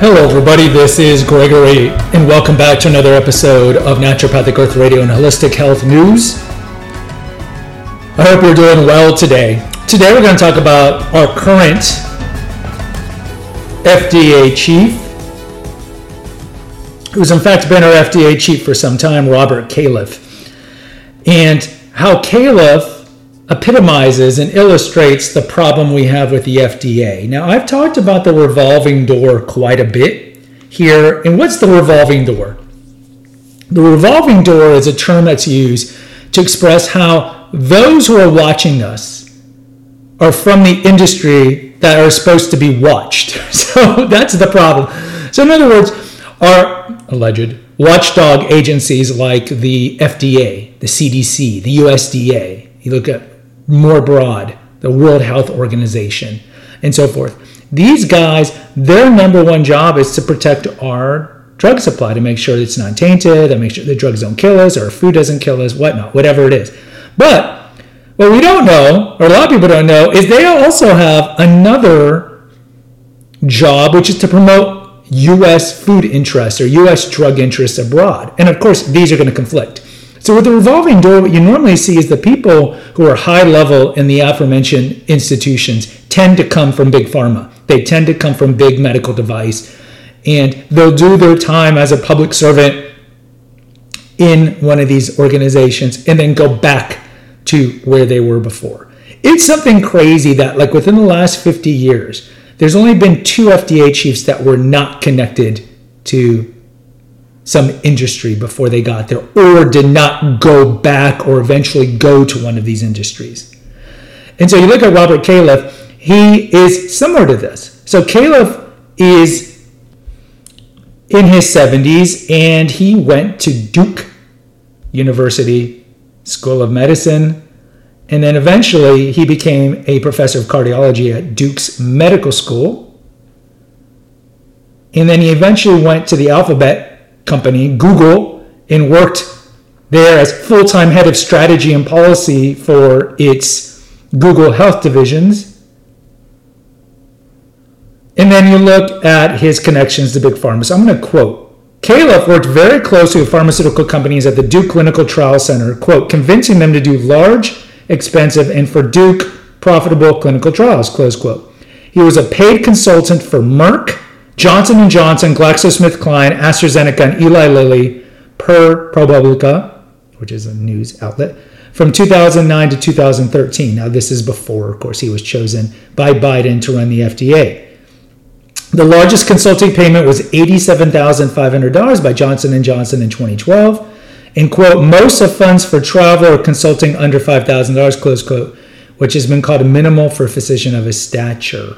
Hello, everybody. This is Gregory, and welcome back to another episode of Naturopathic Earth Radio and Holistic Health News. I hope you're doing well today. Today, we're going to talk about our current FDA chief, who's in fact been our FDA chief for some time, Robert Califf, and how Califf epitomizes and illustrates the problem we have with the FDA. Now, I've talked about the revolving door quite a bit here. And what's the revolving door? The revolving door is a term that's used to express how those who are watching us are from the industry that are supposed to be watched. So that's the problem. So, in other words, our alleged watchdog agencies like the FDA, the CDC, the USDA, you look at more broad, the World Health Organization, and so forth. These guys, their number one job is to protect our drug supply to make sure it's not tainted, to make sure the drugs don't kill us, or food doesn't kill us, whatnot, whatever it is. But what we don't know, or a lot of people don't know, is they also have another job, which is to promote U.S. food interests or U.S. drug interests abroad. And of course, these are going to conflict. So with the revolving door, what you normally see is the people who are high level in the aforementioned institutions tend to come from big pharma. They tend to come from big medical device, and they'll do their time as a public servant in one of these organizations and then go back to where they were before. It's something crazy that, like within the last 50 years, there's only been two FDA chiefs that were not connected to some industry before they got there or did not go back or eventually go to one of these industries. And so you look at Robert Califf, he is similar to this. So Califf is in his 70s and he went to Duke University School of Medicine. And then eventually he became a professor of cardiology at Duke's Medical School. And then he eventually went to the Alphabet company, Google, and worked there as full time head of strategy and policy for its Google Health divisions. And then you look at his connections to Big Pharma. So I'm going to quote Califf worked very closely with pharmaceutical companies at the Duke Clinical Trial Center, quote, convincing them to do large, expensive, and for Duke profitable clinical trials, close quote. He was a paid consultant for Merck Johnson & Johnson, GlaxoSmithKline, AstraZeneca, and Eli Lilly per ProPublica, which is a news outlet, from 2009 to 2013. Now, this is before, of course, he was chosen by Biden to run the FDA. The largest consulting payment was $87,500 by Johnson & Johnson in 2012. And quote, most of funds for travel or consulting under $5,000, close quote, which has been called a minimal for a physician of his stature.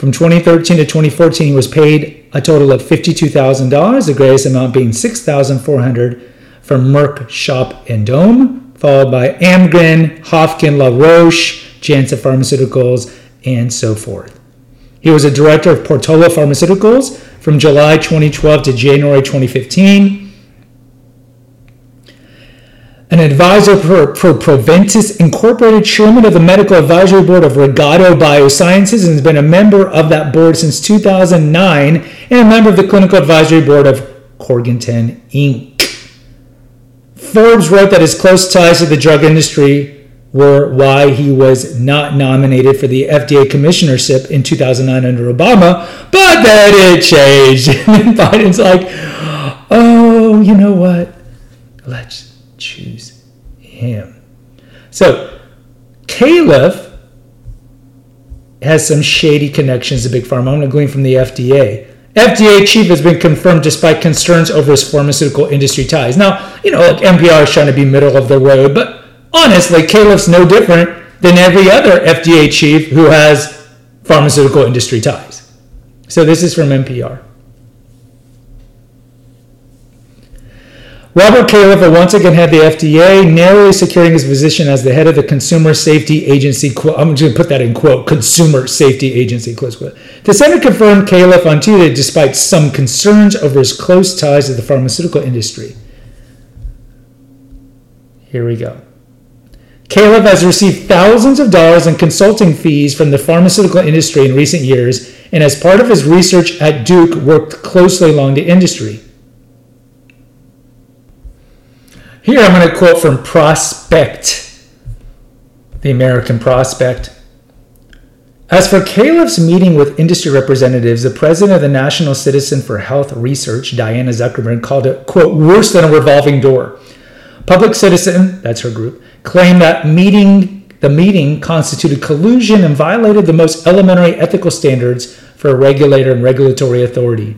From 2013 to 2014, he was paid a total of $52,000, the greatest amount being $6,400 from Merck Sharp and Dohme, followed by Amgen, Hoffmann, La Roche, Janssen Pharmaceuticals, and so forth. He was a director of Portola Pharmaceuticals from July 2012 to January 2015 an advisor for, for Proventys Incorporated, chairman of the medical advisory board of Regado Biosciences, and has been a member of that board since 2009, and a member of the clinical advisory board of Corgentech Inc. Forbes wrote that his close ties to the drug industry were why he was not nominated for the FDA commissionership in 2009 under Obama, but then it changed. and Biden's like, oh, you know what? Let's choose him. So, Califf has some shady connections to Big Pharma. I'm going to glean from the FDA. FDA chief has been confirmed despite concerns over his pharmaceutical industry ties. Now, you know, like NPR is trying to be middle of the road, but honestly, Califf's no different than every other FDA chief who has pharmaceutical industry ties. So this is from NPR. Robert Califf will once again head the FDA, narrowly securing his position as the head of the Consumer Safety Agency. I'm just going to put that in quote, Consumer Safety Agency, close quote. The Senate confirmed Califf on Tuesday despite some concerns over his close ties to the pharmaceutical industry. Here we go. Califf has received thousands of dollars in consulting fees from the pharmaceutical industry in recent years and as part of his research at Duke, worked closely along the industry. Here I'm going to quote from Prospect, the American Prospect. As for Califf's meeting with industry representatives, the president of the National Citizen for Health Research, Diana Zuckerman, called it, quote, worse than a revolving door. Public Citizen, that's her group, claimed that meeting the meeting constituted collusion and violated the most elementary ethical standards for a regulator and regulatory authority.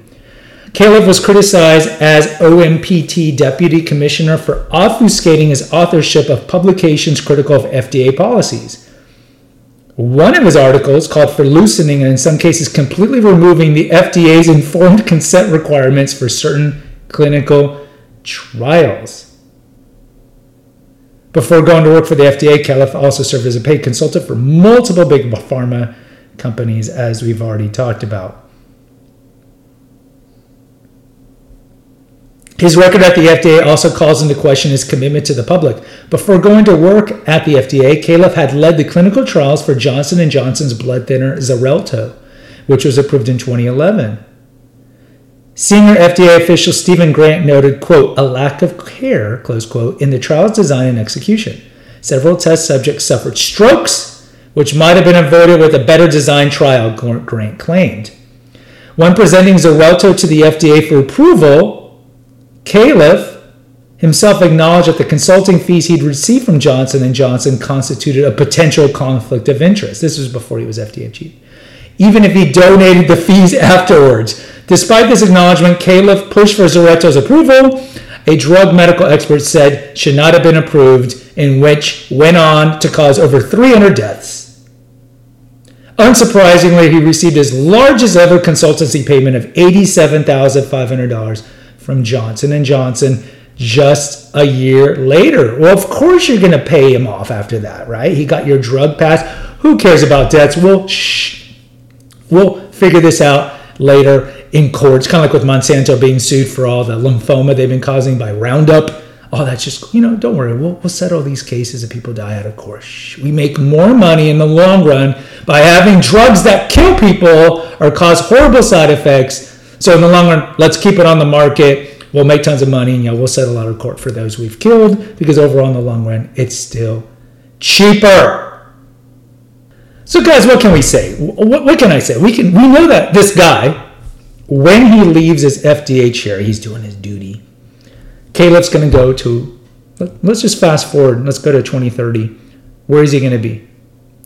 Califf was criticized as OMPT Deputy Commissioner for obfuscating his authorship of publications critical of FDA policies. One of his articles called for loosening and, in some cases, completely removing the FDA's informed consent requirements for certain clinical trials. Before going to work for the FDA, Califf also served as a paid consultant for multiple big pharma companies, as we've already talked about. His record at the FDA also calls into question his commitment to the public. Before going to work at the FDA, Califf had led the clinical trials for Johnson & Johnson's blood thinner Xarelto, which was approved in 2011. Senior FDA official Stephen Grant noted, quote, a lack of care, close quote, in the trial's design and execution. Several test subjects suffered strokes, which might have been avoided with a better designed trial, Grant claimed. When presenting Xarelto to the FDA for approval, Califf himself acknowledged that the consulting fees he'd received from Johnson & Johnson constituted a potential conflict of interest. This was before he was FDA chief. Even if he donated the fees afterwards. Despite this acknowledgement, Califf pushed for Xarelto's approval. A drug medical expert said should not have been approved, in which went on to cause over 300 deaths. Unsurprisingly, he received his largest ever consultancy payment of $87,500 from Johnson & Johnson just a year later. Well, of course you're going to pay him off after that, right? He got your drug pass. Who cares about debts? Well, shh. We'll figure this out later in court. It's kind of like with Monsanto being sued for all the lymphoma they've been causing by Roundup. Oh, that's just, you know, don't worry. We'll, we'll settle these cases if people die out of court. Shh. We make more money in the long run by having drugs that kill people or cause horrible side effects so in the long run, let's keep it on the market. We'll make tons of money, and yeah, we'll settle out of court for those we've killed because overall, in the long run, it's still cheaper. So, guys, what can we say? What, what can I say? We can we know that this guy, when he leaves his FDA chair, he's doing his duty. Califf's going to go to. Let's just fast forward. Let's go to 2030. Where is he going to be?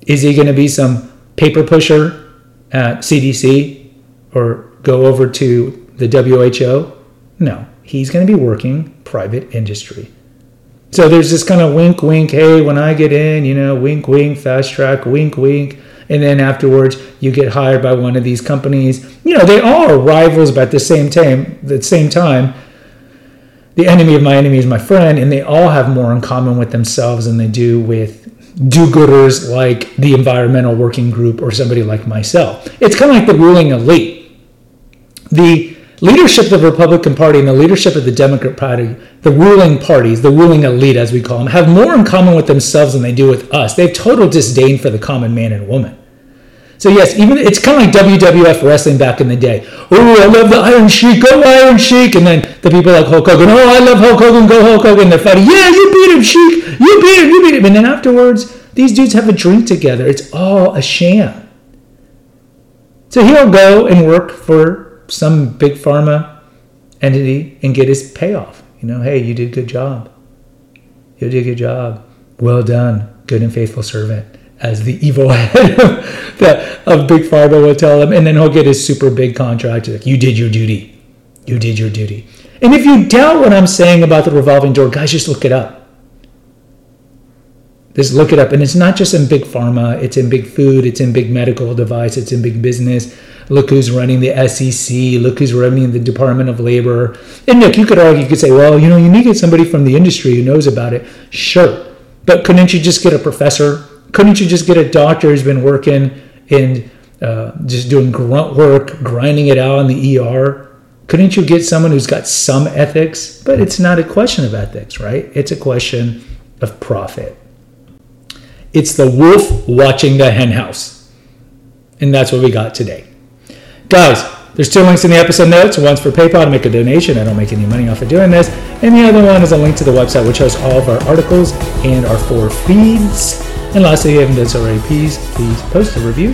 Is he going to be some paper pusher at CDC or go over to the WHO? No, he's going to be working private industry. So there's this kind of wink, wink, hey, when I get in, you know, wink, wink, fast track, wink, wink. And then afterwards, you get hired by one of these companies. You know, they all are rivals, but at the same time, at the same time, the enemy of my enemy is my friend, and they all have more in common with themselves than they do with do-gooders like the environmental working group or somebody like myself. It's kind of like the ruling elite the leadership of the Republican Party and the leadership of the Democrat Party, the ruling parties, the ruling elite, as we call them, have more in common with themselves than they do with us. They have total disdain for the common man and woman. So yes, even it's kind of like WWF wrestling back in the day. Oh, I love the Iron Sheik, go Iron Sheik, and then the people like Hulk Hogan. Oh, I love Hulk Hogan, go Hulk Hogan. They're fighting. Yeah, you beat him, Sheik. You beat him. You beat him. And then afterwards, these dudes have a drink together. It's all a sham. So he'll go and work for some big pharma entity and get his payoff. You know, hey, you did a good job. You did a good job. Well done, good and faithful servant. As the evil head of, the, of big pharma will tell him, and then he'll get his super big contract. Like, you did your duty. You did your duty. And if you doubt what I'm saying about the revolving door, guys, just look it up. Just look it up. And it's not just in big pharma, it's in big food, it's in big medical device, it's in big business. Look who's running the SEC. Look who's running the Department of Labor. And look, you could argue, you could say, well, you know, you need to get somebody from the industry who knows about it. Sure. But couldn't you just get a professor? Couldn't you just get a doctor who's been working and uh, just doing grunt work, grinding it out in the ER? Couldn't you get someone who's got some ethics? But it's not a question of ethics, right? It's a question of profit. It's the wolf watching the henhouse. And that's what we got today. Guys, there's two links in the episode notes. One's for PayPal to make a donation. I don't make any money off of doing this. And the other one is a link to the website, which hosts all of our articles and our four feeds. And lastly, if you haven't done so already, please, please post a review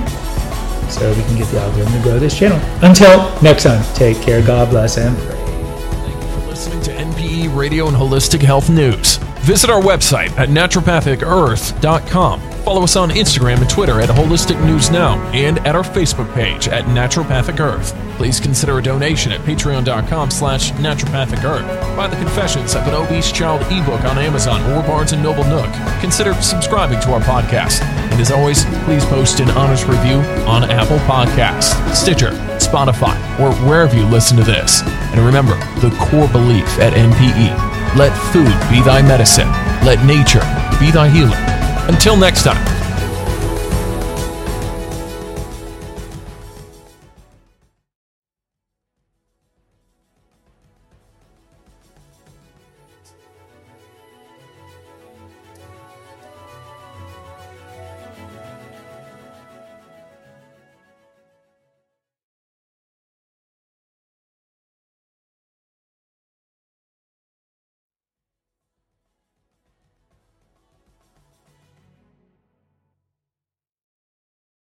so we can get the algorithm to grow this channel. Until next time, take care, God bless, and pray. Thank you for listening to NPE Radio and Holistic Health News. Visit our website at naturopathicearth.com Follow us on Instagram and Twitter at Holistic News Now and at our Facebook page at Naturopathic Earth. Please consider a donation at patreon.com slash naturopathic earth. Buy the Confessions of an Obese Child ebook on Amazon or Barnes & Noble Nook. Consider subscribing to our podcast. And as always, please post an honest review on Apple Podcasts, Stitcher, Spotify, or wherever you listen to this. And remember the core belief at NPE. Let food be thy medicine. Let nature be thy healer. Until next time.